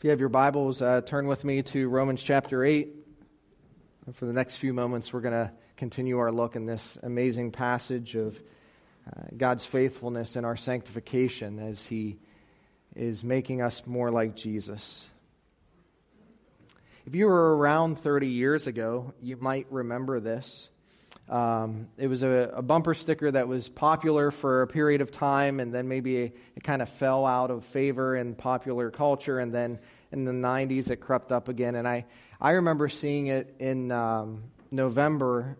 If you have your Bibles, uh, turn with me to Romans chapter 8. And for the next few moments, we're going to continue our look in this amazing passage of uh, God's faithfulness and our sanctification as He is making us more like Jesus. If you were around 30 years ago, you might remember this. Um, it was a, a, bumper sticker that was popular for a period of time, and then maybe it, kind of fell out of favor in popular culture, and then in the 90s it crept up again. And I, I remember seeing it in um, November.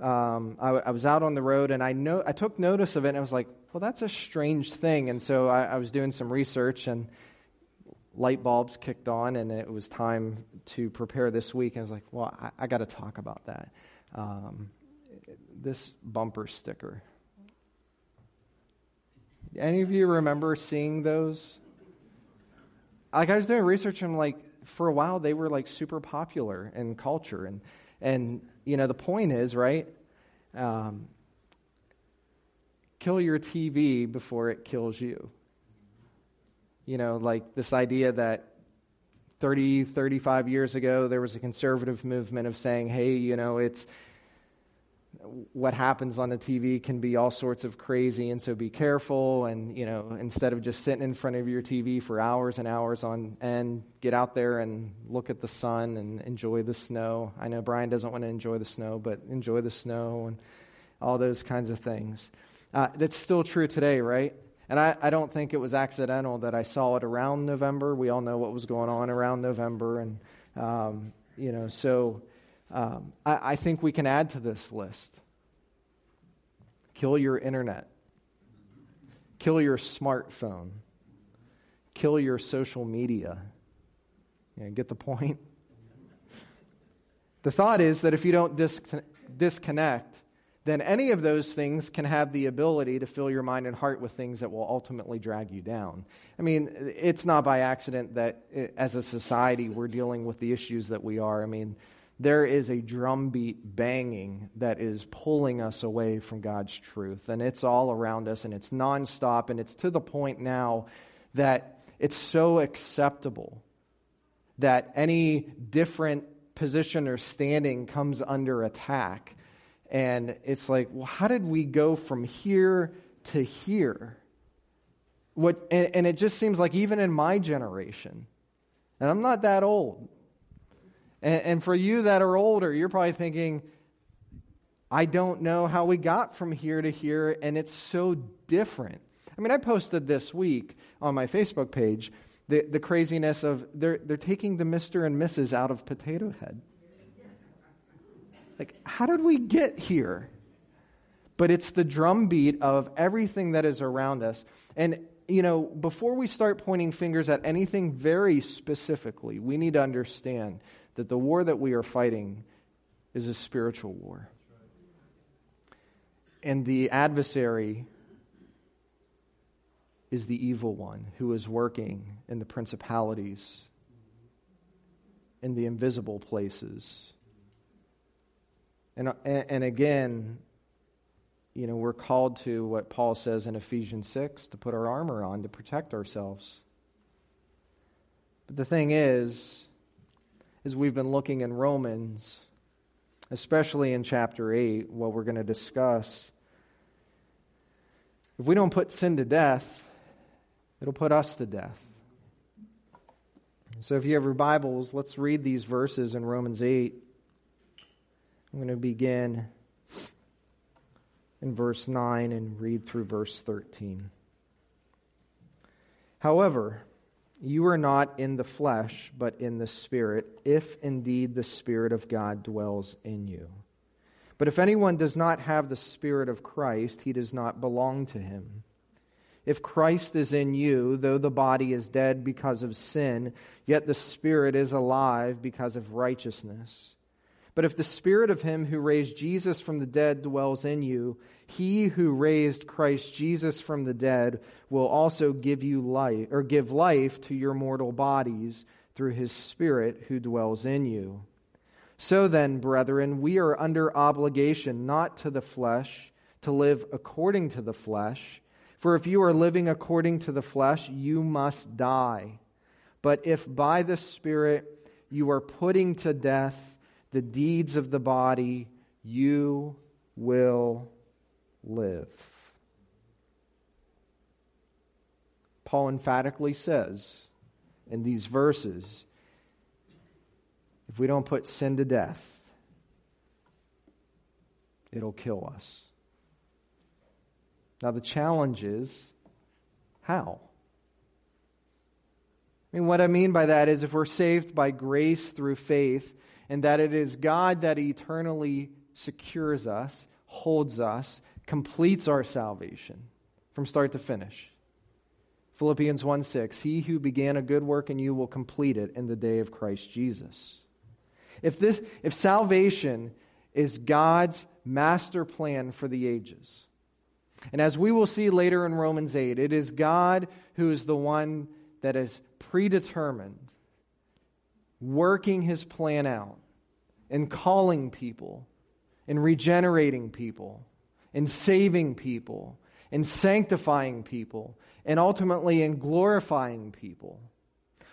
Um, I, I, was out on the road, and I, know, I took notice of it, and I was like, well, that's a strange thing. And so I, I was doing some research, and light bulbs kicked on, and it was time to prepare this week. And I was like, well, I, I got to talk about that. Um, this bumper sticker. Any of you remember seeing those? Like I was doing research and like for a while they were like super popular in culture and and you know the point is right um, kill your tv before it kills you you know like this idea that 30 35 years ago there was a conservative movement of saying hey you know it's what happens on the TV can be all sorts of crazy, and so be careful. And you know, instead of just sitting in front of your TV for hours and hours on end, get out there and look at the sun and enjoy the snow. I know Brian doesn't want to enjoy the snow, but enjoy the snow and all those kinds of things. Uh, that's still true today, right? And I, I don't think it was accidental that I saw it around November. We all know what was going on around November, and um, you know, so. Um, I, I think we can add to this list. Kill your internet. Kill your smartphone. Kill your social media. You know, get the point? The thought is that if you don't disconnect, then any of those things can have the ability to fill your mind and heart with things that will ultimately drag you down. I mean, it's not by accident that it, as a society we're dealing with the issues that we are. I mean, there is a drumbeat banging that is pulling us away from God's truth. And it's all around us and it's nonstop. And it's to the point now that it's so acceptable that any different position or standing comes under attack. And it's like, well, how did we go from here to here? What, and, and it just seems like even in my generation, and I'm not that old, and, and for you that are older, you're probably thinking, I don't know how we got from here to here, and it's so different. I mean, I posted this week on my Facebook page the, the craziness of they're, they're taking the Mr. and Mrs. out of Potato Head. Like, how did we get here? But it's the drumbeat of everything that is around us. And, you know, before we start pointing fingers at anything very specifically, we need to understand that the war that we are fighting is a spiritual war. And the adversary is the evil one who is working in the principalities, in the invisible places. And, and again, you know, we're called to what Paul says in Ephesians 6 to put our armor on to protect ourselves. But the thing is, as we've been looking in Romans, especially in chapter 8, what we're going to discuss. If we don't put sin to death, it'll put us to death. So if you have your Bibles, let's read these verses in Romans 8. I'm going to begin in verse 9 and read through verse 13. However, you are not in the flesh, but in the Spirit, if indeed the Spirit of God dwells in you. But if anyone does not have the Spirit of Christ, he does not belong to him. If Christ is in you, though the body is dead because of sin, yet the Spirit is alive because of righteousness. But if the spirit of him who raised Jesus from the dead dwells in you, he who raised Christ Jesus from the dead will also give you life or give life to your mortal bodies through his spirit who dwells in you. So then, brethren, we are under obligation not to the flesh to live according to the flesh. For if you are living according to the flesh, you must die. But if by the Spirit you are putting to death the deeds of the body, you will live. Paul emphatically says in these verses if we don't put sin to death, it'll kill us. Now, the challenge is how? I mean, what I mean by that is if we're saved by grace through faith, and that it is God that eternally secures us, holds us, completes our salvation from start to finish. Philippians 1 6, He who began a good work in you will complete it in the day of Christ Jesus. If, this, if salvation is God's master plan for the ages, and as we will see later in Romans 8, it is God who is the one that is predetermined, working his plan out, and calling people, and regenerating people, and saving people, and sanctifying people, and ultimately in glorifying people.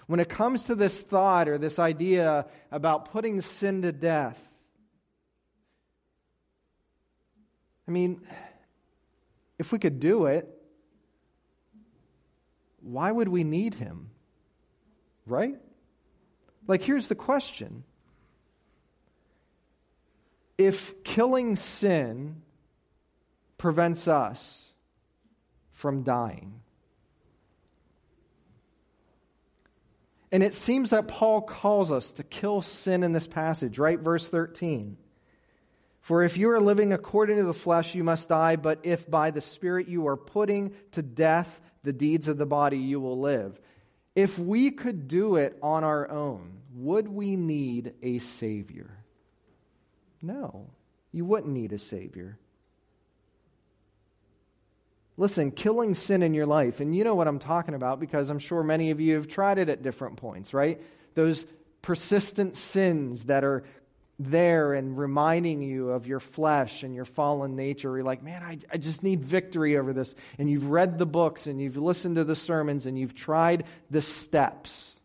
When it comes to this thought or this idea about putting sin to death, I mean, if we could do it, why would we need him? Right? Like, here's the question If killing sin prevents us from dying, And it seems that Paul calls us to kill sin in this passage, right? Verse 13. For if you are living according to the flesh, you must die, but if by the Spirit you are putting to death the deeds of the body, you will live. If we could do it on our own, would we need a Savior? No, you wouldn't need a Savior. Listen, killing sin in your life, and you know what I'm talking about because I'm sure many of you have tried it at different points, right? Those persistent sins that are there and reminding you of your flesh and your fallen nature. You're like, man, I, I just need victory over this. And you've read the books and you've listened to the sermons and you've tried the steps.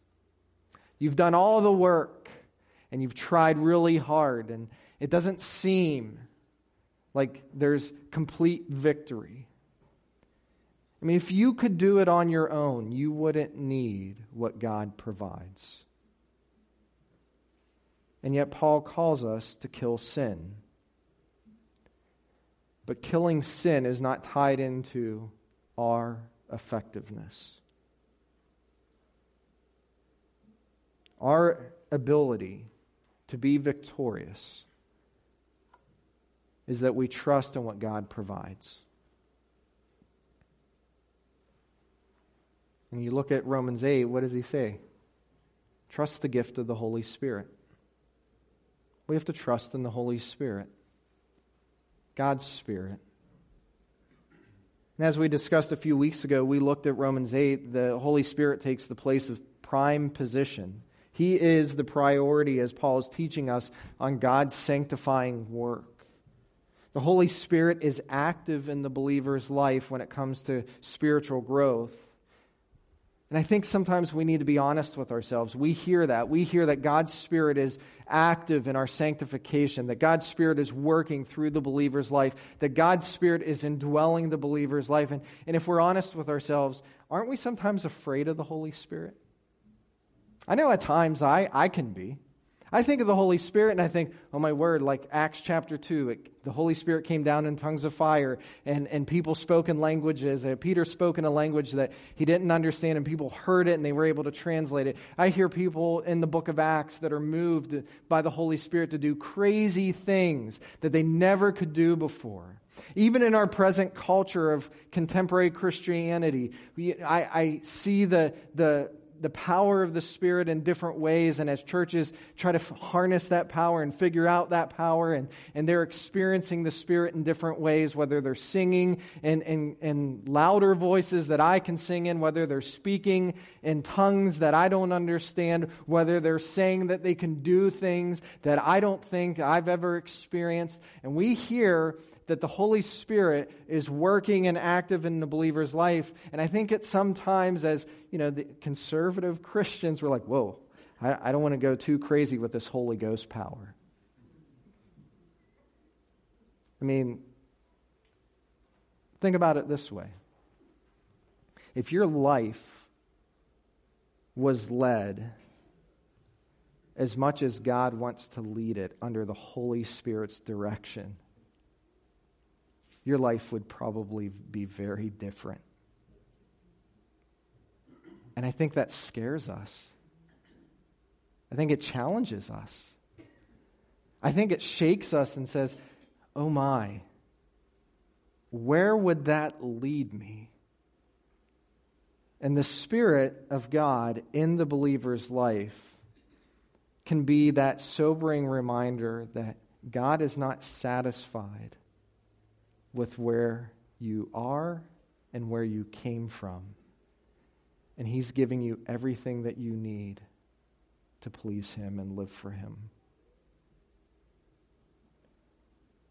You've done all the work and you've tried really hard, and it doesn't seem like there's complete victory. I mean, if you could do it on your own, you wouldn't need what God provides. And yet, Paul calls us to kill sin. But killing sin is not tied into our effectiveness. Our ability to be victorious is that we trust in what God provides. And you look at Romans 8, what does he say? Trust the gift of the Holy Spirit. We have to trust in the Holy Spirit, God's Spirit. And as we discussed a few weeks ago, we looked at Romans 8. The Holy Spirit takes the place of prime position. He is the priority, as Paul is teaching us, on God's sanctifying work. The Holy Spirit is active in the believer's life when it comes to spiritual growth. And I think sometimes we need to be honest with ourselves. We hear that. We hear that God's Spirit is active in our sanctification, that God's Spirit is working through the believer's life, that God's Spirit is indwelling the believer's life. And, and if we're honest with ourselves, aren't we sometimes afraid of the Holy Spirit? I know at times I, I can be. I think of the Holy Spirit and I think, oh my word, like Acts chapter 2, it, the Holy Spirit came down in tongues of fire and, and people spoke in languages. Uh, Peter spoke in a language that he didn't understand and people heard it and they were able to translate it. I hear people in the book of Acts that are moved by the Holy Spirit to do crazy things that they never could do before. Even in our present culture of contemporary Christianity, we, I, I see the, the, the power of the Spirit in different ways, and as churches try to harness that power and figure out that power, and, and they're experiencing the Spirit in different ways, whether they're singing in, in, in louder voices that I can sing in, whether they're speaking in tongues that I don't understand, whether they're saying that they can do things that I don't think I've ever experienced. And we hear that the Holy Spirit is working and active in the believer's life. And I think it sometimes, as you know, the conservative Christians were like, whoa, I, I don't want to go too crazy with this Holy Ghost power. I mean, think about it this way if your life was led as much as God wants to lead it under the Holy Spirit's direction, your life would probably be very different. And I think that scares us. I think it challenges us. I think it shakes us and says, oh my, where would that lead me? And the Spirit of God in the believer's life can be that sobering reminder that God is not satisfied with where you are and where you came from. And He's giving you everything that you need to please Him and live for Him.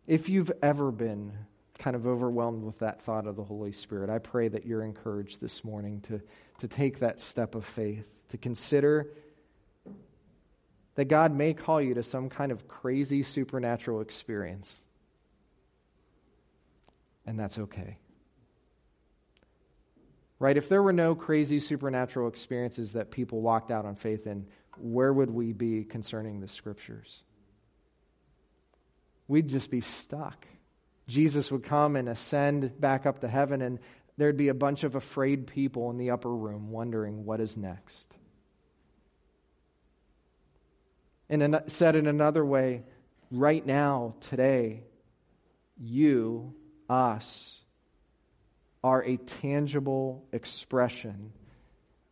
If you've ever been kind of overwhelmed with that thought of the Holy Spirit, I pray that you're encouraged this morning to, to take that step of faith, to consider that God may call you to some kind of crazy supernatural experience. And that's okay. Right? If there were no crazy supernatural experiences that people walked out on faith in, where would we be concerning the scriptures? We'd just be stuck. Jesus would come and ascend back up to heaven, and there'd be a bunch of afraid people in the upper room wondering what is next. And said in another way, right now, today, you, us, are a tangible expression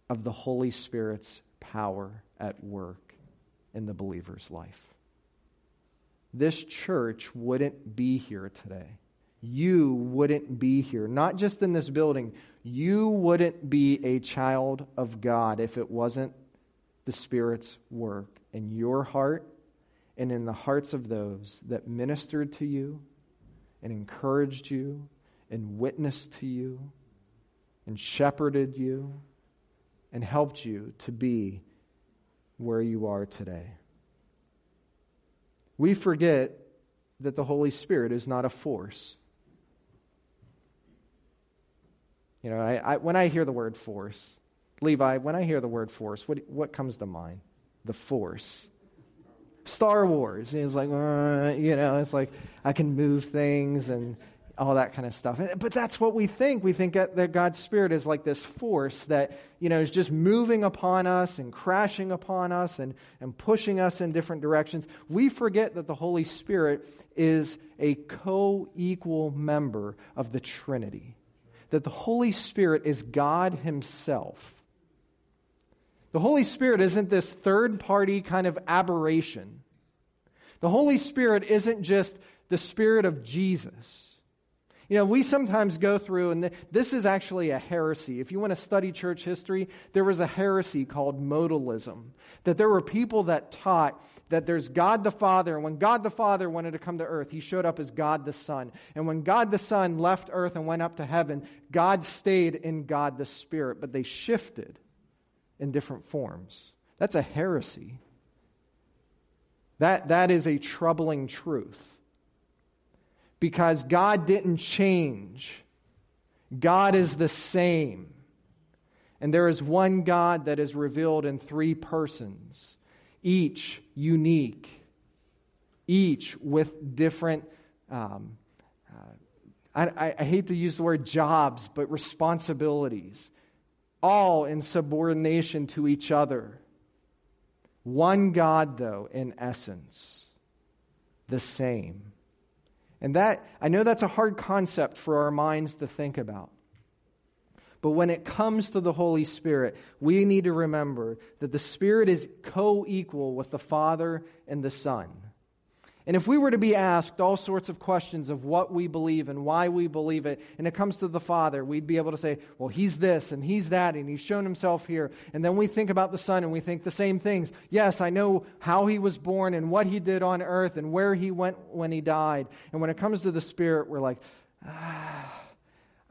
of the Holy Spirit's power at work in the believer's life. This church wouldn't be here today. You wouldn't be here, not just in this building. You wouldn't be a child of God if it wasn't the Spirit's work in your heart and in the hearts of those that ministered to you and encouraged you and witnessed to you and shepherded you and helped you to be where you are today. We forget that the Holy Spirit is not a force. You know, I, I, when I hear the word force, Levi, when I hear the word force, what, what comes to mind? The force. Star Wars. It's like, uh, you know, it's like I can move things and all that kind of stuff. But that's what we think. We think that God's Spirit is like this force that, you know, is just moving upon us and crashing upon us and, and pushing us in different directions. We forget that the Holy Spirit is a co equal member of the Trinity, that the Holy Spirit is God Himself. The Holy Spirit isn't this third party kind of aberration. The Holy Spirit isn't just the Spirit of Jesus. You know, we sometimes go through, and this is actually a heresy. If you want to study church history, there was a heresy called modalism. That there were people that taught that there's God the Father, and when God the Father wanted to come to earth, he showed up as God the Son. And when God the Son left earth and went up to heaven, God stayed in God the Spirit, but they shifted in different forms. That's a heresy. That, that is a troubling truth because God didn't change. God is the same. And there is one God that is revealed in three persons, each unique, each with different, um, uh, I, I hate to use the word jobs, but responsibilities, all in subordination to each other. One God, though, in essence, the same. And that, I know that's a hard concept for our minds to think about. But when it comes to the Holy Spirit, we need to remember that the Spirit is co equal with the Father and the Son. And if we were to be asked all sorts of questions of what we believe and why we believe it, and it comes to the Father, we'd be able to say, well, he's this and he's that, and he's shown himself here. And then we think about the Son and we think the same things. Yes, I know how he was born and what he did on earth and where he went when he died. And when it comes to the Spirit, we're like, ah,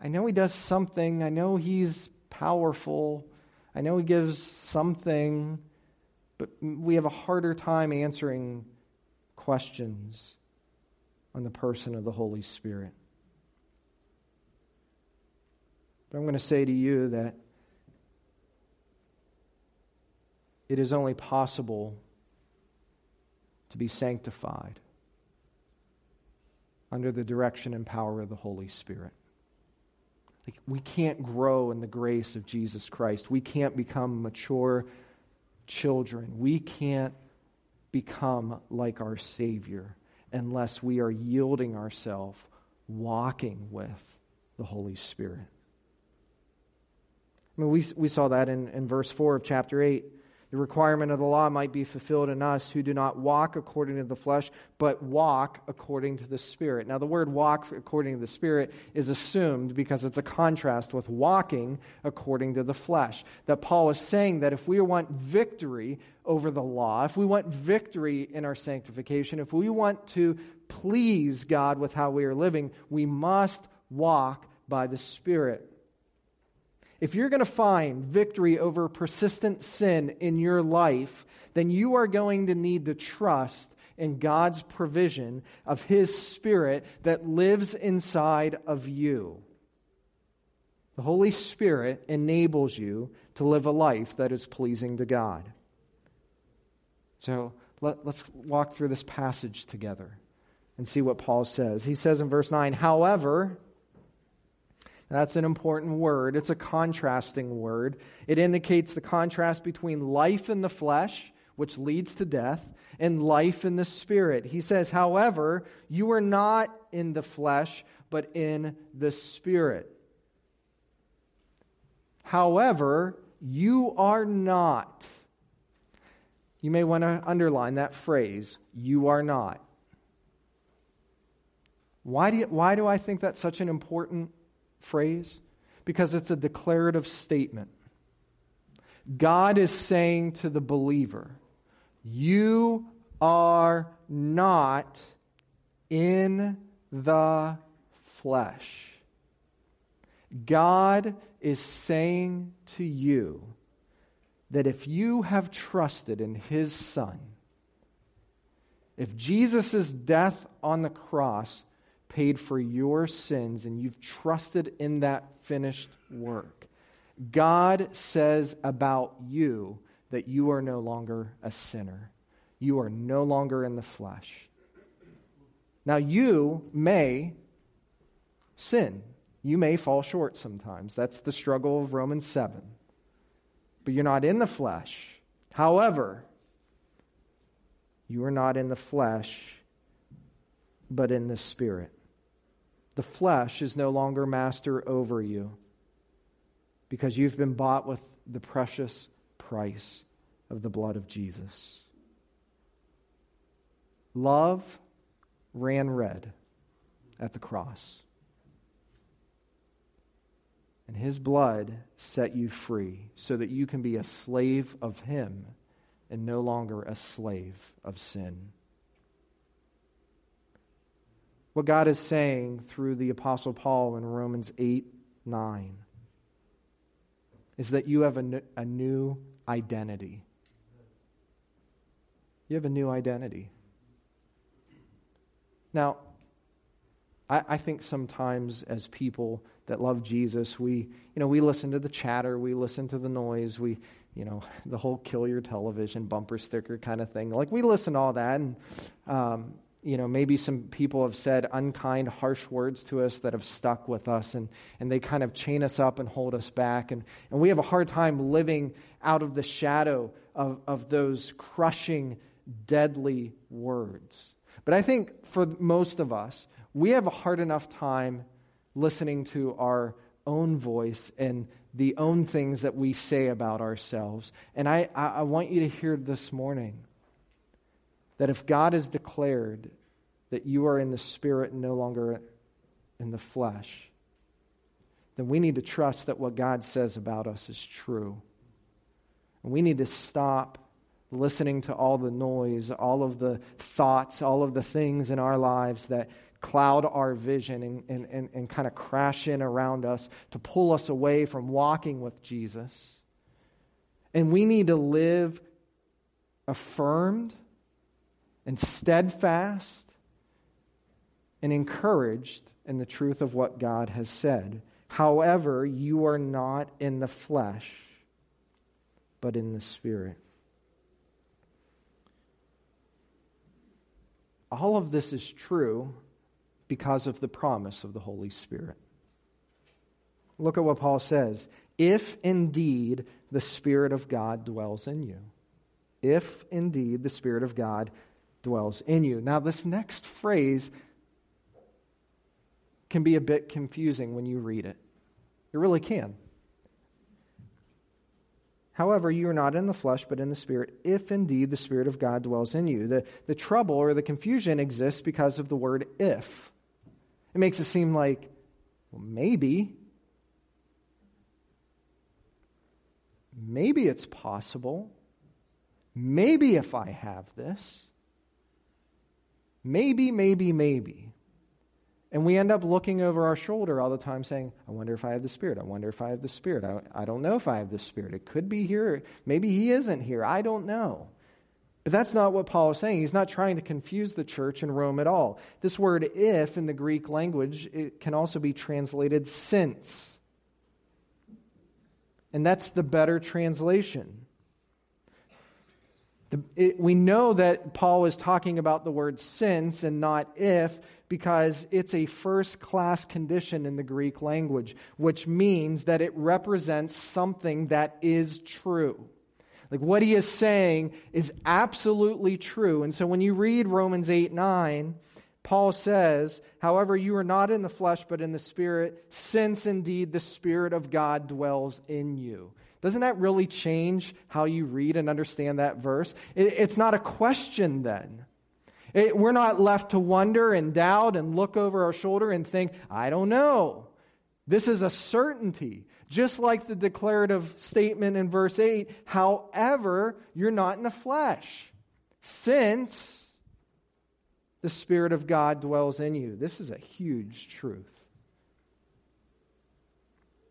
I know he does something. I know he's powerful. I know He gives something, but we have a harder time answering questions on the person of the Holy Spirit. But I'm going to say to you that it is only possible to be sanctified under the direction and power of the Holy Spirit. Like, we can't grow in the grace of Jesus Christ. We can't become mature children. We can't become like our Savior unless we are yielding ourselves, walking with the Holy Spirit. I mean, we, we saw that in, in verse 4 of chapter 8 the requirement of the law might be fulfilled in us who do not walk according to the flesh, but walk according to the Spirit. Now, the word walk according to the Spirit is assumed because it's a contrast with walking according to the flesh. That Paul is saying that if we want victory over the law, if we want victory in our sanctification, if we want to please God with how we are living, we must walk by the Spirit. If you're going to find victory over persistent sin in your life, then you are going to need to trust in God's provision of His Spirit that lives inside of you. The Holy Spirit enables you to live a life that is pleasing to God. So let, us walk through this passage together and see what Paul says. He says in verse 9, However, that's an important word. It's a contrasting word. It indicates the contrast between life in the flesh, which leads to death, and life in the spirit. He says, however, you are not in the flesh, but in the spirit. However, you are not. You may want to underline that phrase, you are not. Why do, you, why do I think that's such an important phrase? Because it's a declarative statement. God is saying to the believer, You are not in the flesh. God is saying to you that if you have trusted in His Son, if Jesus' death on the cross paid for your sins and you've trusted in that finished work, God says about you that you are no longer a sinner. You are no longer in the flesh. Now, you may sin. You may fall short sometimes. That's the struggle of Romans 7. But you're not in the flesh. However, you are not in the flesh, but in the Spirit. The flesh is no longer master over you because you've been bought with the precious price of the blood of Jesus. Love ran red at the cross. And his blood set you free so that you can be a slave of him and no longer a slave of sin. What God is saying through the Apostle Paul in Romans 8 9 is that you have a, a new identity. You have a new identity. Now, I, I, think sometimes as people that love Jesus, we, you know, we listen to the chatter, we listen to the noise, we, you know, the whole kill your television bumper sticker kind of thing. Like we listen to all that, and um, you know, maybe some people have said unkind, harsh words to us that have stuck with us, and, and they kind of chain us up and hold us back. And, and we have a hard time living out of the shadow of, of those crushing, deadly words. But I think for most of us, we have a hard enough time listening to our own voice and the own things that we say about ourselves. And I, I want you to hear this morning that if God has declared that you are in the spirit and no longer in the flesh, then we need to trust that what God says about us is true. And we need to stop listening to all the noise, all of the thoughts, all of the things in our lives that cloud our vision and, and, and, and kind of crash in around us to pull us away from walking with Jesus. And we need to live affirmed and steadfast and encouraged in the truth of what God has said. However, you are not in the flesh, but in the Spirit. All of this is true because of the promise of the Holy Spirit. Look at what Paul says. If indeed the Spirit of God dwells in you. If indeed the Spirit of God dwells in you. Now, this next phrase can be a bit confusing when you read it. It really can. However, you are not in the flesh, but in the Spirit, if indeed the Spirit of God dwells in you. The, the trouble or the confusion exists because of the word if. It makes it seem like, well, maybe. Maybe it's possible. Maybe if I have this. Maybe, maybe, maybe. And we end up looking over our shoulder all the time saying, I wonder if I have the Spirit. I wonder if I have the Spirit. I, I don't know if I have the Spirit. It could be here. Maybe He isn't here. I don't know. But that's not what Paul is saying. He's not trying to confuse the church in Rome at all. This word if in the Greek language it can also be translated since. And that's the better translation. The, it, we know that Paul is talking about the word since and not if because it's a first class condition in the Greek language, which means that it represents something that is true. Like what he is saying is absolutely true. And so when you read Romans 8 9, Paul says, However, you are not in the flesh, but in the Spirit, since indeed the Spirit of God dwells in you. Doesn't that really change how you read and understand that verse? it's not a question then. It, we're not left to wonder and doubt and look over our shoulder and think, I don't know. This is a certainty, just like the declarative statement in verse 8. However, you're not in the flesh, since the Spirit of God dwells in you. This is a huge truth.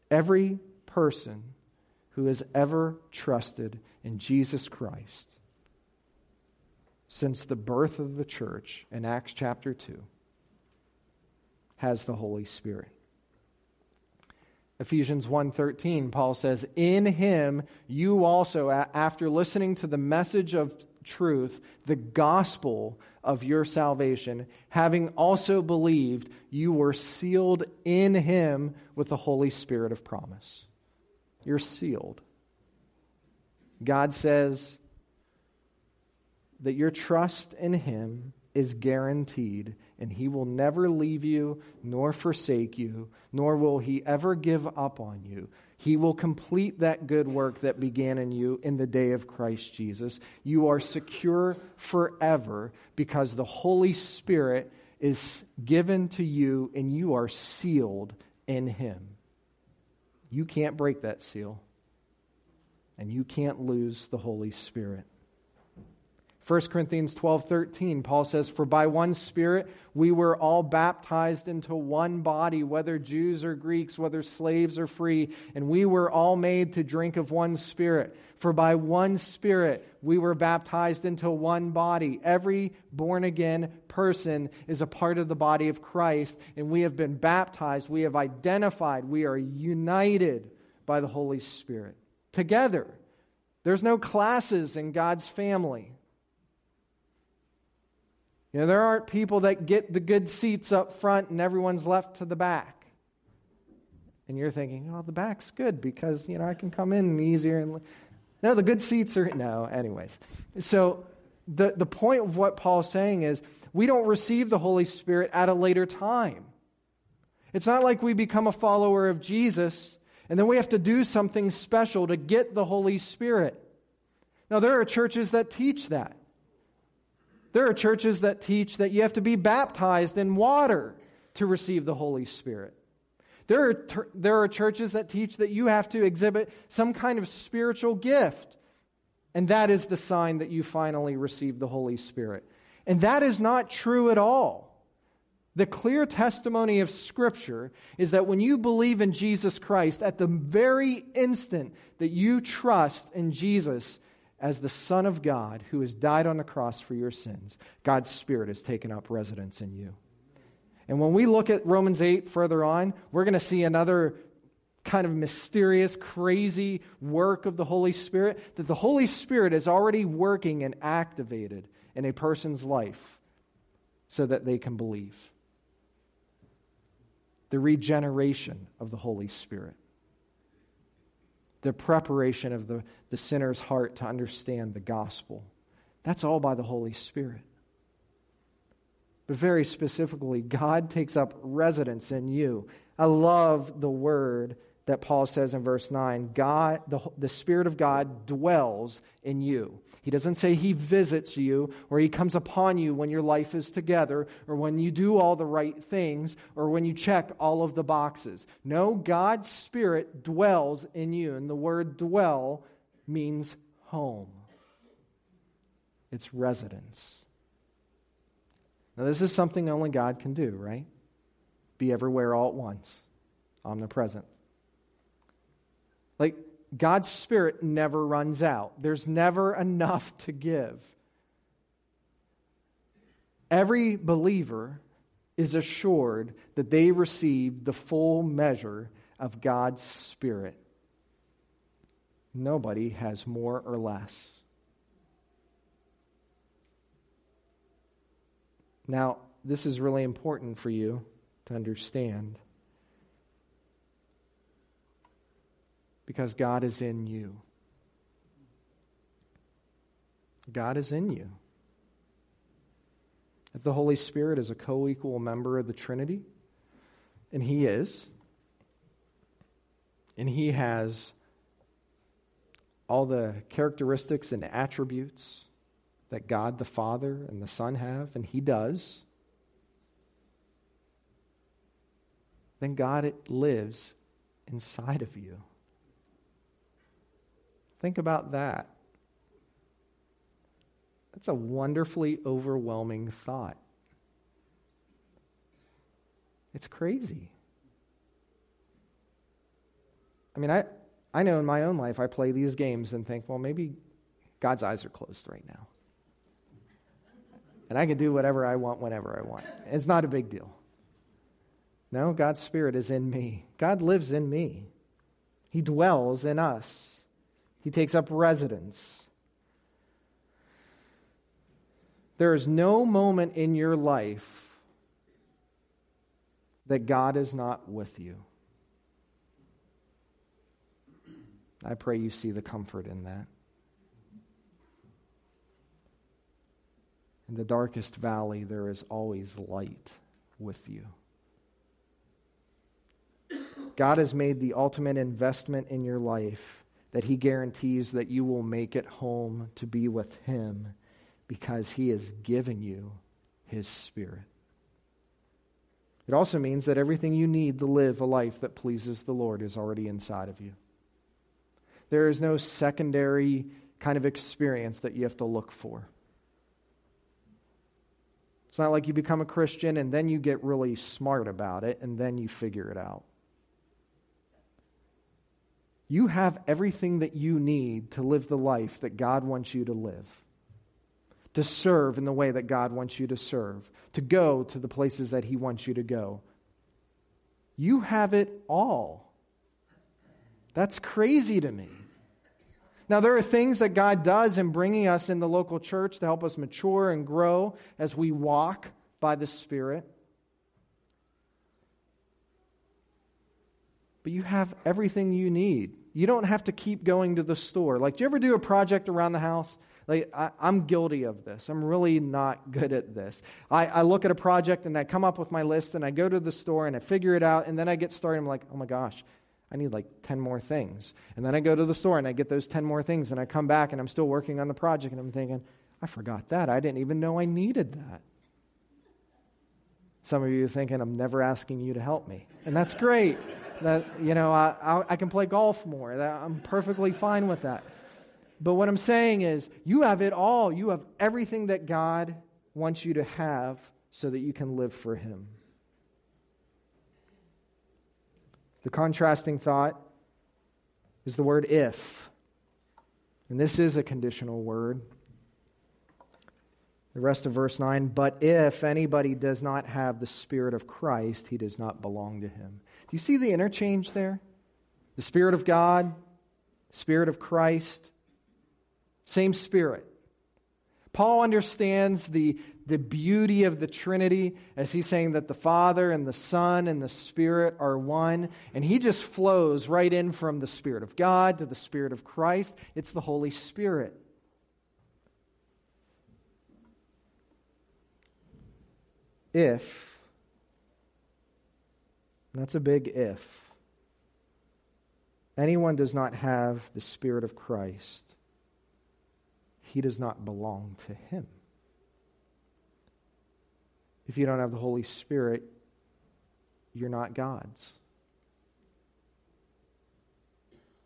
Every person who has ever trusted in Jesus Christ since the birth of the church in Acts chapter 2 has the Holy Spirit. Ephesians 1:13 Paul says in him you also after listening to the message of truth the gospel of your salvation having also believed you were sealed in him with the holy spirit of promise you're sealed God says that your trust in Him is guaranteed, and He will never leave you nor forsake you, nor will He ever give up on you. He will complete that good work that began in you in the day of Christ Jesus. You are secure forever because the Holy Spirit is given to you and you are sealed in Him. You can't break that seal, and you can't lose the Holy Spirit. 1 Corinthians 12 13, Paul says, For by one Spirit we were all baptized into one body, whether Jews or Greeks, whether slaves or free, and we were all made to drink of one Spirit. For by one Spirit we were baptized into one body. Every born again person is a part of the body of Christ, and we have been baptized, we have identified, we are united by the Holy Spirit. Together. There's no classes in God's family. You know, there aren't people that get the good seats up front and everyone's left to the back. And you're thinking, oh, the back's good because, you know, I can come in easier. And no, the good seats are, no, anyways. So the, the point of what Paul's saying is we don't receive the Holy Spirit at a later time. It's not like we become a follower of Jesus and then we have to do something special to get the Holy Spirit. Now, there are churches that teach that. There are churches that teach that you have to be baptized in water to receive the Holy Spirit. There are, ter- there are churches that teach that you have to exhibit some kind of spiritual gift, and that is the sign that you finally receive the Holy Spirit. And that is not true at all. The clear testimony of Scripture is that when you believe in Jesus Christ, at the very instant that you trust in Jesus as the Son of God who has died on the cross for your sins, God's Spirit has taken up residence in you. And when we look at Romans 8 further on, we're going to see another kind of mysterious, crazy work of the Holy Spirit that the Holy Spirit is already working and activated in a person's life so that they can believe the regeneration of the Holy Spirit, the preparation of the, the sinner's heart to understand the gospel. That's all by the Holy Spirit. But very specifically, God takes up residence in you. I love the word that Paul says in verse 9 God, the, the Spirit of God dwells in you. He doesn't say he visits you or he comes upon you when your life is together or when you do all the right things or when you check all of the boxes. No, God's Spirit dwells in you. And the word dwell means home, it's residence. Now, this is something only God can do, right? Be everywhere all at once, omnipresent. Like, God's Spirit never runs out, there's never enough to give. Every believer is assured that they receive the full measure of God's Spirit. Nobody has more or less. Now, this is really important for you to understand. Because God is in you. God is in you. If the Holy Spirit is a co equal member of the Trinity, and He is, and He has all the characteristics and attributes that God the Father and the Son have, and He does, then God it lives inside of you. Think about that. That's a wonderfully overwhelming thought. It's crazy. I mean, I, I know in my own life I play these games and think, well, maybe God's eyes are closed right now. And I can do whatever I want whenever I want. It's not a big deal. No, God's Spirit is in me. God lives in me. He dwells in us. He takes up residence. There is no moment in your life that God is not with you. I pray you see the comfort in that. In the darkest valley, there is always light with you. God has made the ultimate investment in your life that he guarantees that you will make it home to be with him because he has given you his spirit. It also means that everything you need to live a life that pleases the Lord is already inside of you. There is no secondary kind of experience that you have to look for. It's not like you become a Christian and then you get really smart about it and then you figure it out. You have everything that you need to live the life that God wants you to live, to serve in the way that God wants you to serve, to go to the places that He wants you to go. You have it all. That's crazy to me. Now, there are things that God does in bringing us in the local church to help us mature and grow as we walk by the Spirit. But you have everything you need you don't have to keep going to the store. Like, do you ever do a project around the house? Like, I, am guilty of this. I'm really not good at this. I, I look at a project and I come up with my list and I go to the store and I figure it out and then I get started. I'm like, oh my gosh, I need like 10 more things. And then I go to the store and I get those 10 more things and I come back and I'm still working on the project and I'm thinking, I forgot that. I didn't even know I needed that. Some of you are thinking, I'm never asking you to help me. And that's great. that, you know, I, I, I, can play golf more. I'm perfectly fine with that. But what I'm saying is, you have it all. You have everything that God wants you to have so that you can live for Him. The contrasting thought is the word if. And this is a conditional word. The rest of verse 9, but if anybody does not have the Spirit of Christ, he does not belong to him. Do you see the interchange there? The Spirit of God, Spirit of Christ, same Spirit. Paul understands the, the beauty of the Trinity as he's saying that the Father and the Son and the Spirit are one. And he just flows right in from the Spirit of God to the Spirit of Christ. It's the Holy Spirit. If, that's a big if, anyone does not have the Spirit of Christ, he does not belong to him. If you don't have the Holy Spirit, you're not God's.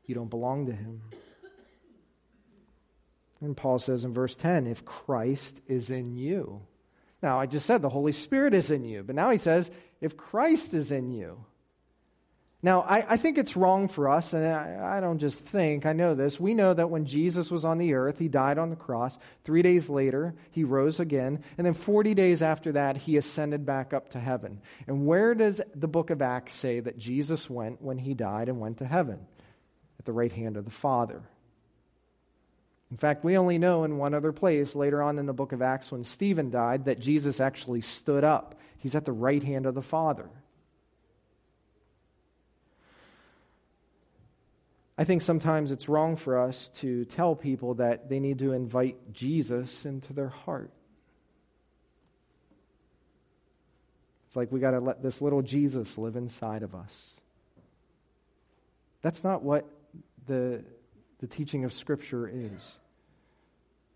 You don't belong to him. And Paul says in verse 10 if Christ is in you. Now, I just said the Holy Spirit is in you, but now he says if Christ is in you. Now, I, I, think it's wrong for us, and I, I, don't just think, I know this. We know that when Jesus was on the earth, he died on the cross. Three days later, he rose again. And then 40 days after that, he ascended back up to heaven. And where does the book of Acts say that Jesus went when he died and went to heaven? At the right hand of the Father. In fact, we only know in one other place later on in the book of Acts when Stephen died that Jesus actually stood up. He's at the right hand of the Father. I think sometimes it's wrong for us to tell people that they need to invite Jesus into their heart. It's like we got to let this little Jesus live inside of us. That's not what the, the teaching of Scripture is.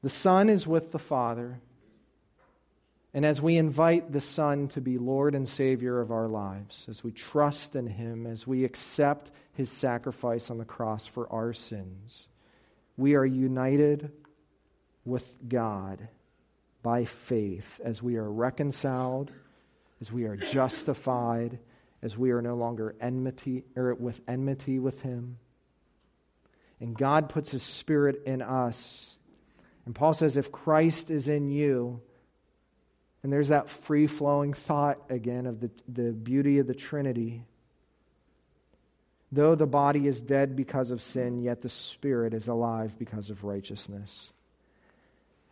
The Son is with the Father, and as we invite the Son to be Lord and Savior of our lives, as we trust in Him, as we accept His sacrifice on the cross for our sins, we are united with God by faith as we are reconciled, as we are justified, as we are no longer enmity or with enmity with Him. And God puts His Spirit in us. And Paul says, if Christ is in you, and there's that free flowing thought again of the, the beauty of the Trinity. Though the body is dead because of sin, yet the spirit is alive because of righteousness.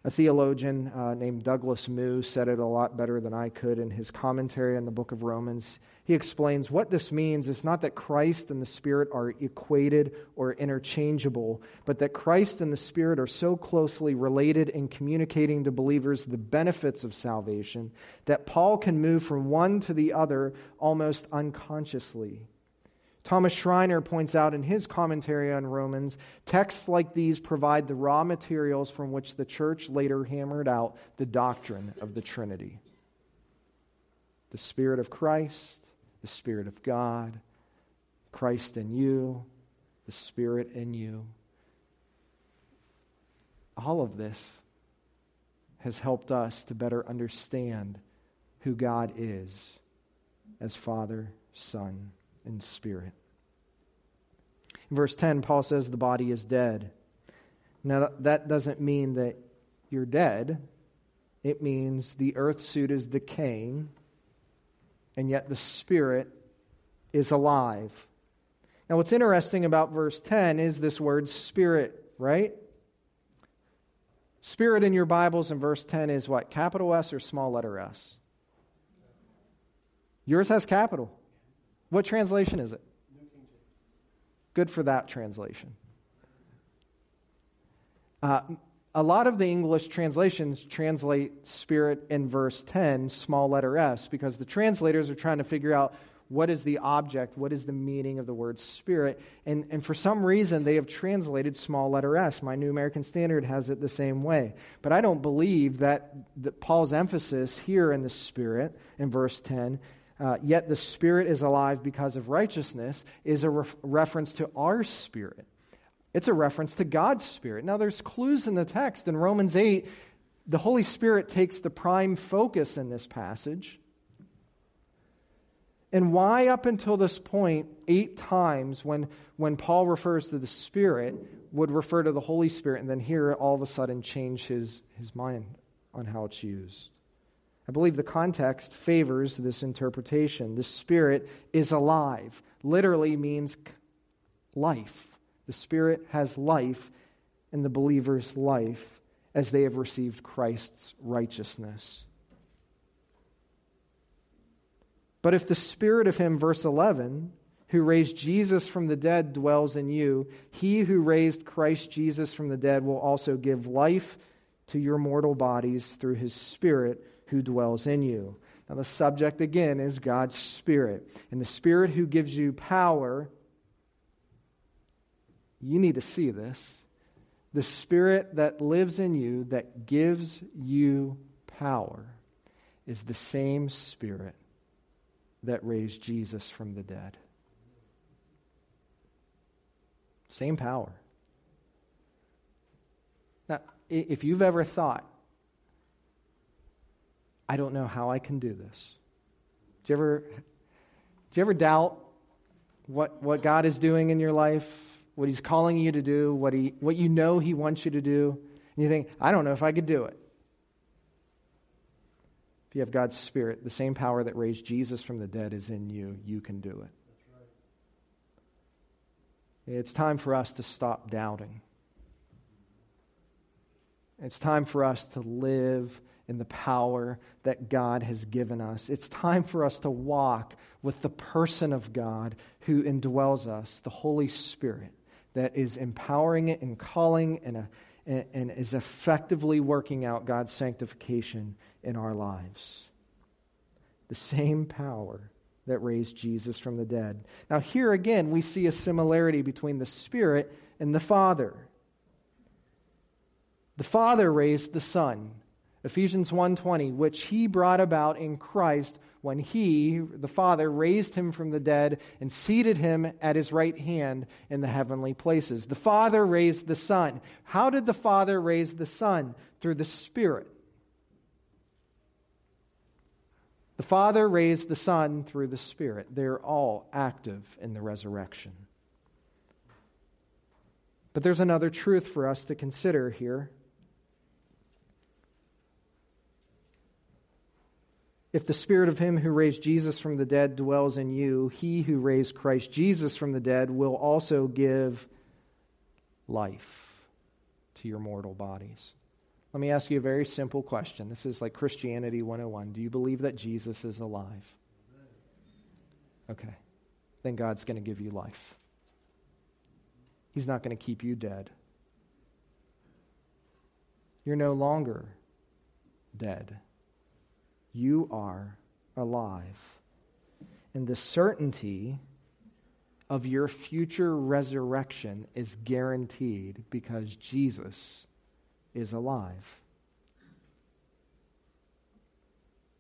A theologian uh, named Douglas Moo said it a lot better than I could in his commentary on the book of Romans. He explains what this means is not that Christ and the Spirit are equated or interchangeable, but that Christ and the Spirit are so closely related in communicating to believers the benefits of salvation that Paul can move from one to the other almost unconsciously. Thomas Schreiner points out in his commentary on Romans texts like these provide the raw materials from which the church later hammered out the doctrine of the Trinity the Spirit of Christ, the Spirit of God, Christ in you, the Spirit in you. All of this has helped us to better understand who God is as Father, Son, and Spirit. In verse 10, Paul says the body is dead. Now, that doesn't mean that you're dead, it means the earth suit is decaying, and yet the Spirit is alive. Now, what's interesting about verse 10 is this word spirit, right? Spirit in your Bibles in verse 10 is what? Capital S or small letter S? Yours has capital. What translation is it? New King James Good for that translation. Uh, a lot of the English translations translate spirit in verse 10, small letter s, because the translators are trying to figure out what is the object, what is the meaning of the word spirit. And, and for some reason, they have translated small letter s. My New American Standard has it the same way. But I don't believe that, that Paul's emphasis here in the spirit, in verse 10, uh, yet the Spirit is alive because of righteousness, is a ref- reference to our spirit. It's a reference to God's Spirit. Now, there's clues in the text. In Romans 8, the Holy Spirit takes the prime focus in this passage. And why, up until this point, eight times when, when Paul refers to the Spirit, would refer to the Holy Spirit, and then here all of a sudden change his, his mind on how it's used? I believe the context favors this interpretation. The Spirit is alive, literally means life. The Spirit has life in the believer's life as they have received Christ's righteousness. But if the Spirit of Him, verse 11, who raised Jesus from the dead dwells in you, he who raised Christ Jesus from the dead will also give life to your mortal bodies through His Spirit who dwells in you. Now, the subject again is God's Spirit. And the Spirit who gives you power, you need to see this. The Spirit that lives in you, that gives you power, is the same Spirit that raised Jesus from the dead. Same power. Now, if you've ever thought, I don't know how I can do this. Do you ever, do you ever doubt what, what God is doing in your life, what He's calling you to do, what, he, what you know He wants you to do? And you think, I don't know if I could do it. If you have God's Spirit, the same power that raised Jesus from the dead is in you. You can do it. It's time for us to stop doubting. It's time for us to live in the power that God has given us. It's time for us to walk with the person of God who indwells us, the Holy Spirit, that is empowering it and calling and, a, and, and is effectively working out God's sanctification in our lives. The same power that raised Jesus from the dead. Now, here again, we see a similarity between the Spirit and the Father. The Father raised the Son. Ephesians 1:20, which he brought about in Christ when he, the Father, raised him from the dead and seated him at his right hand in the heavenly places. The Father raised the Son. How did the Father raise the Son? Through the Spirit. The Father raised the Son through the Spirit. They're all active in the resurrection. But there's another truth for us to consider here. If the Spirit of Him who raised Jesus from the dead dwells in you, He who raised Christ Jesus from the dead will also give life to your mortal bodies. Let me ask you a very simple question. This is like Christianity 101. Do you believe that Jesus is alive? Okay. Then God's going to give you life. He's not going to keep you dead. You're no longer dead. You are alive. And the certainty of your future resurrection is guaranteed because Jesus is alive.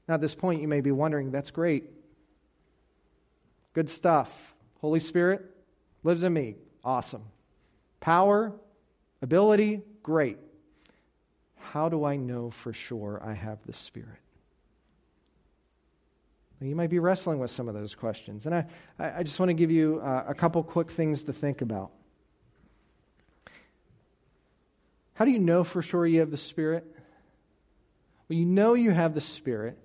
Now, at this point, you may be wondering that's great. Good stuff. Holy Spirit lives in me. Awesome. Power, ability, great. How do I know for sure I have the Spirit? You might be wrestling with some of those questions. And I, I just want to give you uh, a couple quick things to think about. How do you know for sure you have the Spirit? Well, you know you have the Spirit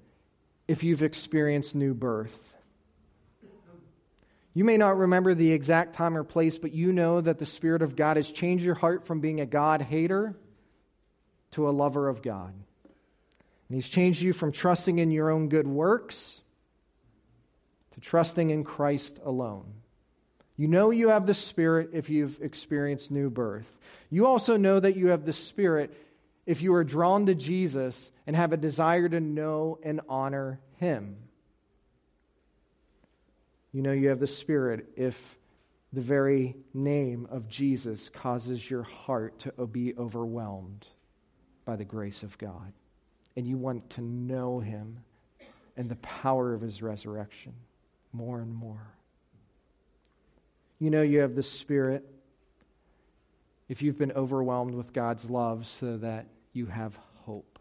if you've experienced new birth. You may not remember the exact time or place, but you know that the Spirit of God has changed your heart from being a God hater to a lover of God. And He's changed you from trusting in your own good works trusting in Christ alone. You know you have the Spirit if you've experienced new birth. You also know that you have the Spirit if you are drawn to Jesus and have a desire to know and honor Him. You know you have the Spirit if the very name of Jesus causes your heart to be overwhelmed by the grace of God. And you want to know Him and the power of His resurrection more and more. You know you have the Spirit if you've been overwhelmed with God's love so that you have hope.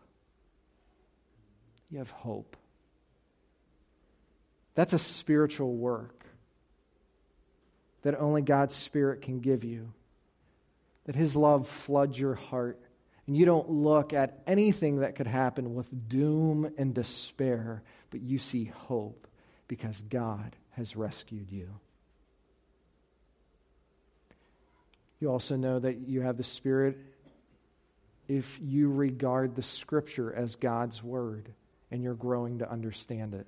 You have hope. That's a spiritual work that only God's Spirit can give you. That His love floods your heart, and you don't look at anything that could happen with doom and despair, but you see hope because God has rescued you. You also know that you have the Spirit if you regard the Scripture as God's Word and you're growing to understand it.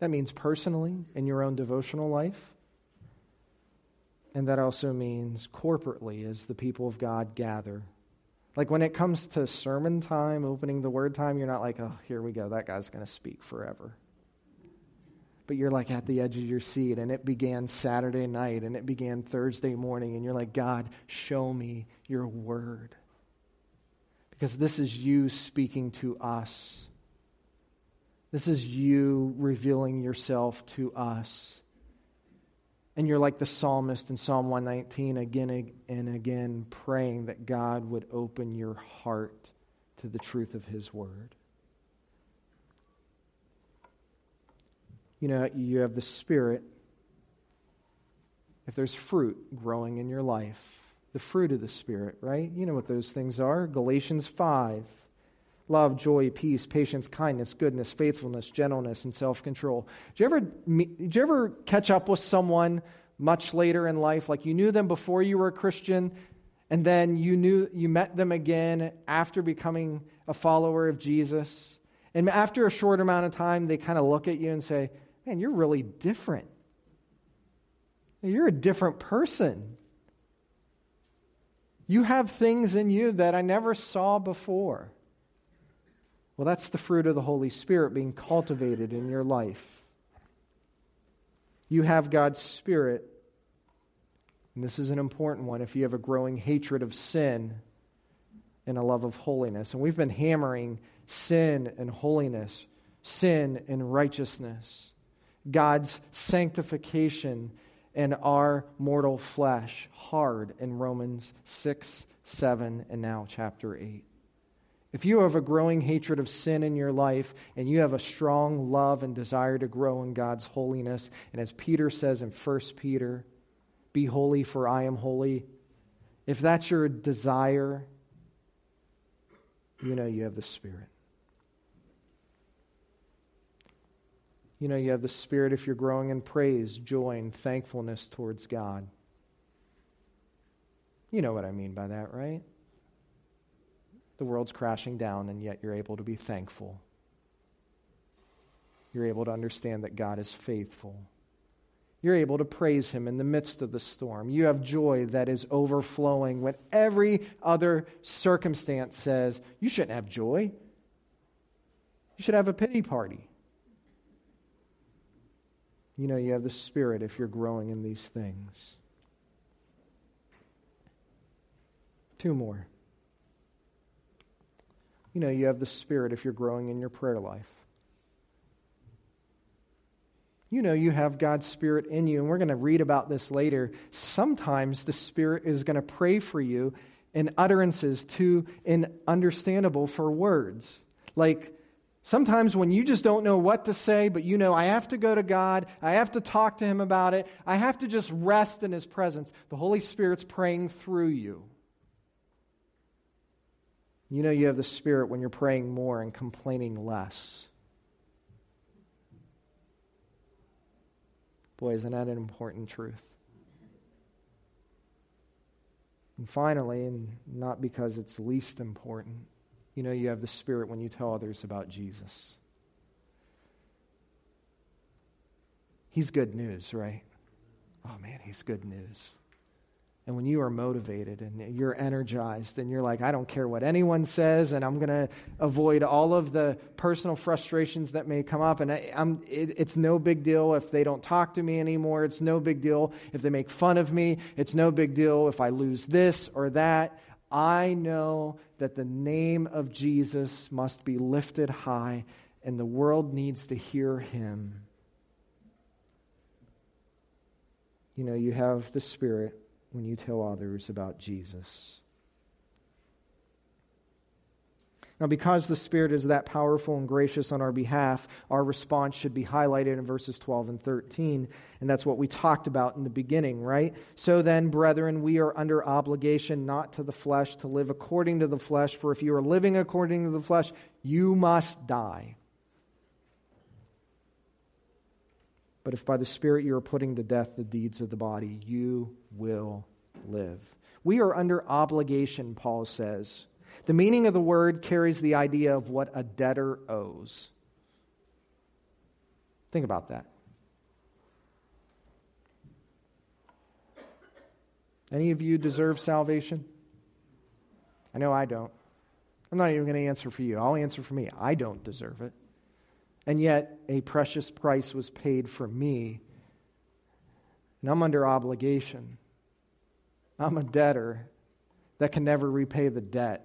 That means personally in your own devotional life. And that also means corporately as the people of God gather. Like when it comes to sermon time, opening the word time, you're not like, oh, here we go, that guy's going to speak forever. But you're like at the edge of your seat, and it began Saturday night, and it began Thursday morning, and you're like, God, show me your word. Because this is you speaking to us this is you revealing yourself to us. And you're like the psalmist in Psalm 119 again and again, praying that God would open your heart to the truth of His Word. You know, you have the Spirit. If there's fruit growing in your life, the fruit of the Spirit, right? You know what those things are. Galatians 5 love, joy, peace, patience, kindness, goodness, faithfulness, gentleness, and self control. Did you, ever, did you ever catch up with someone much later in life? Like you knew them before you were a Christian, and then you, knew, you met them again after becoming a follower of Jesus. And after a short amount of time, they kind of look at you and say, Man, you're really different. You're a different person. You have things in you that I never saw before. Well, that's the fruit of the Holy Spirit being cultivated in your life. You have God's Spirit, and this is an important one if you have a growing hatred of sin and a love of holiness. And we've been hammering sin and holiness, sin and righteousness, God's sanctification and our mortal flesh hard in Romans 6, 7, and now chapter 8. If you have a growing hatred of sin in your life and you have a strong love and desire to grow in God's holiness, and as Peter says in 1 Peter, be holy for I am holy, if that's your desire, you know you have the Spirit. You know you have the Spirit if you're growing in praise, joy, and thankfulness towards God. You know what I mean by that, right? The world's crashing down, and yet you're able to be thankful. You're able to understand that God is faithful. You're able to praise Him in the midst of the storm. You have joy that is overflowing when every other circumstance says, You shouldn't have joy. You should have a pity party. You know, you have the Spirit if you're growing in these things. Two more. You know, you have the Spirit if you're growing in your prayer life. You know, you have God's Spirit in you, and we're going to read about this later. Sometimes the Spirit is going to pray for you in utterances too in understandable for words. Like, Sometimes when you just don't know what to say, but you know, I have to go to God, I have to talk to Him about it, I have to just rest in His presence, the Holy Spirit's praying through you. You know you have the Spirit when you're praying more and complaining less. Boy, isn't that an important truth? And finally, and not because it's least important, you know you have the Spirit when you tell others about Jesus. He's good news, right? Oh man, he's good news. And when you are motivated and you're energized and you're like, I don't care what anyone says, and I'm going to avoid all of the personal frustrations that may come up. And I, it, it's no big deal if they don't talk to me anymore. It's no big deal if they make fun of me. It's no big deal if I lose this or that. I know that the name of Jesus must be lifted high, and the world needs to hear him. You know, you have the Spirit when you tell others about Jesus. Now, because the Spirit is that powerful and gracious on our behalf, our response should be highlighted in verses 12 and 13. And that's what we talked about in the beginning, right? So then, brethren, we are under obligation not to the flesh to live according to the flesh, for if you are living according to the flesh, you must die. But if by the Spirit you are putting to death the deeds of the body, you will live. We are under obligation, Paul says. The meaning of the word carries the idea of what a debtor owes. Think about that. Any of you deserve salvation? I know I don't. I'm not even going to answer for you. I'll answer for me. I don't deserve it. And yet, a precious price was paid for me. And I'm under obligation. I'm a debtor that can never repay the debt.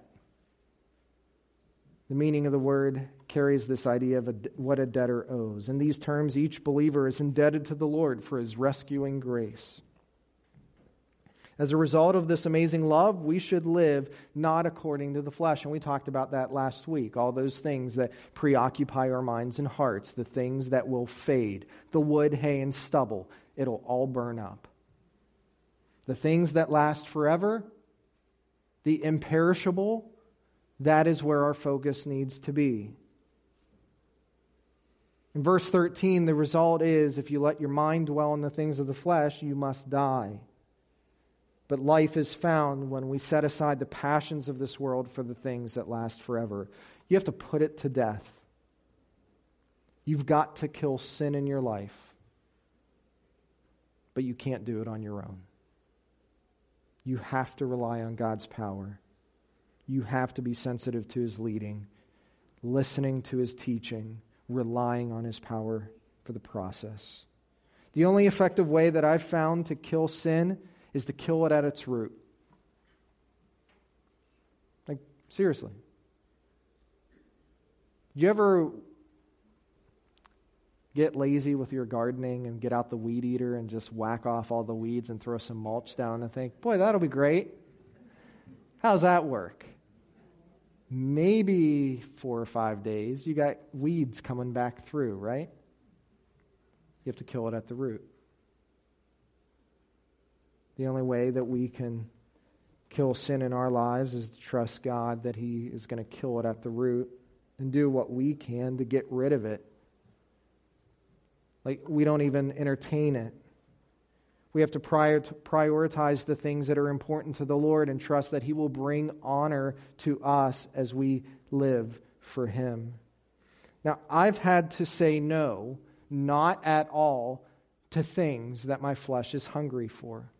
The meaning of the word carries this idea of a, what a debtor owes. In these terms, each believer is indebted to the Lord for his rescuing grace. As a result of this amazing love, we should live not according to the flesh. And we talked about that last week. All those things that preoccupy our minds and hearts, the things that will fade, the wood, hay, and stubble, it'll all burn up. The things that last forever, the imperishable, that is where our focus needs to be. In verse 13, the result is if you let your mind dwell on the things of the flesh, you must die. But life is found when we set aside the passions of this world for the things that last forever. You have to put it to death. You've got to kill sin in your life, but you can't do it on your own. You have to rely on God's power you have to be sensitive to his leading, listening to his teaching, relying on his power for the process. The only effective way that I've found to kill sin is to kill it at its root. Like, seriously. Do you ever get lazy with your gardening and get out the weed eater and just whack off all the weeds and throw some mulch down and think, boy, that'll be great? How's that work? maybe four or five days, you got weeds coming back through, right? You have to kill it at the root. The only way that we can kill sin in our lives is to trust God that He is going to kill it at the root and do what we can to get rid of it. Like, we don't even entertain it. We have to prioritize the things that are important to the Lord and trust that He will bring honor to us as we live for Him. Now, I've had to say no, not at all, to things that my flesh is hungry for.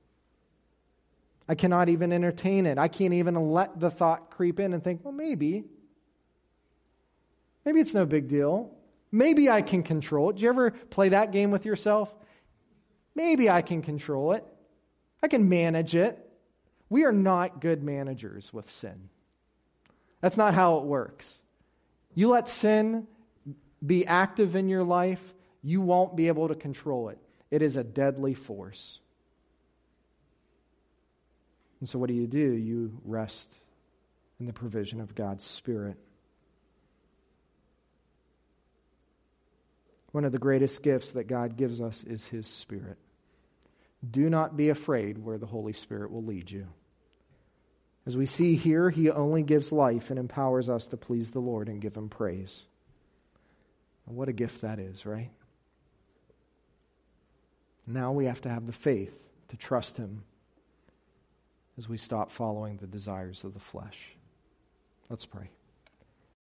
I cannot even entertain it. I can't even let the thought creep in and think, well, maybe. Maybe it's no big deal. Maybe I can control it. Do you ever play that game with yourself? Maybe I can control it. I can manage it. We are not good managers with sin. That's not how it works. You let sin be active in your life, you won't be able to control it. It is a deadly force. And so, what do you do? You rest in the provision of God's Spirit. One of the greatest gifts that God gives us is His Spirit. Do not be afraid where the Holy Spirit will lead you. As we see here, He only gives life and empowers us to please the Lord and give Him praise. And what a gift that is, right? Now we have to have the faith to trust Him as we stop following the desires of the flesh. Let's pray.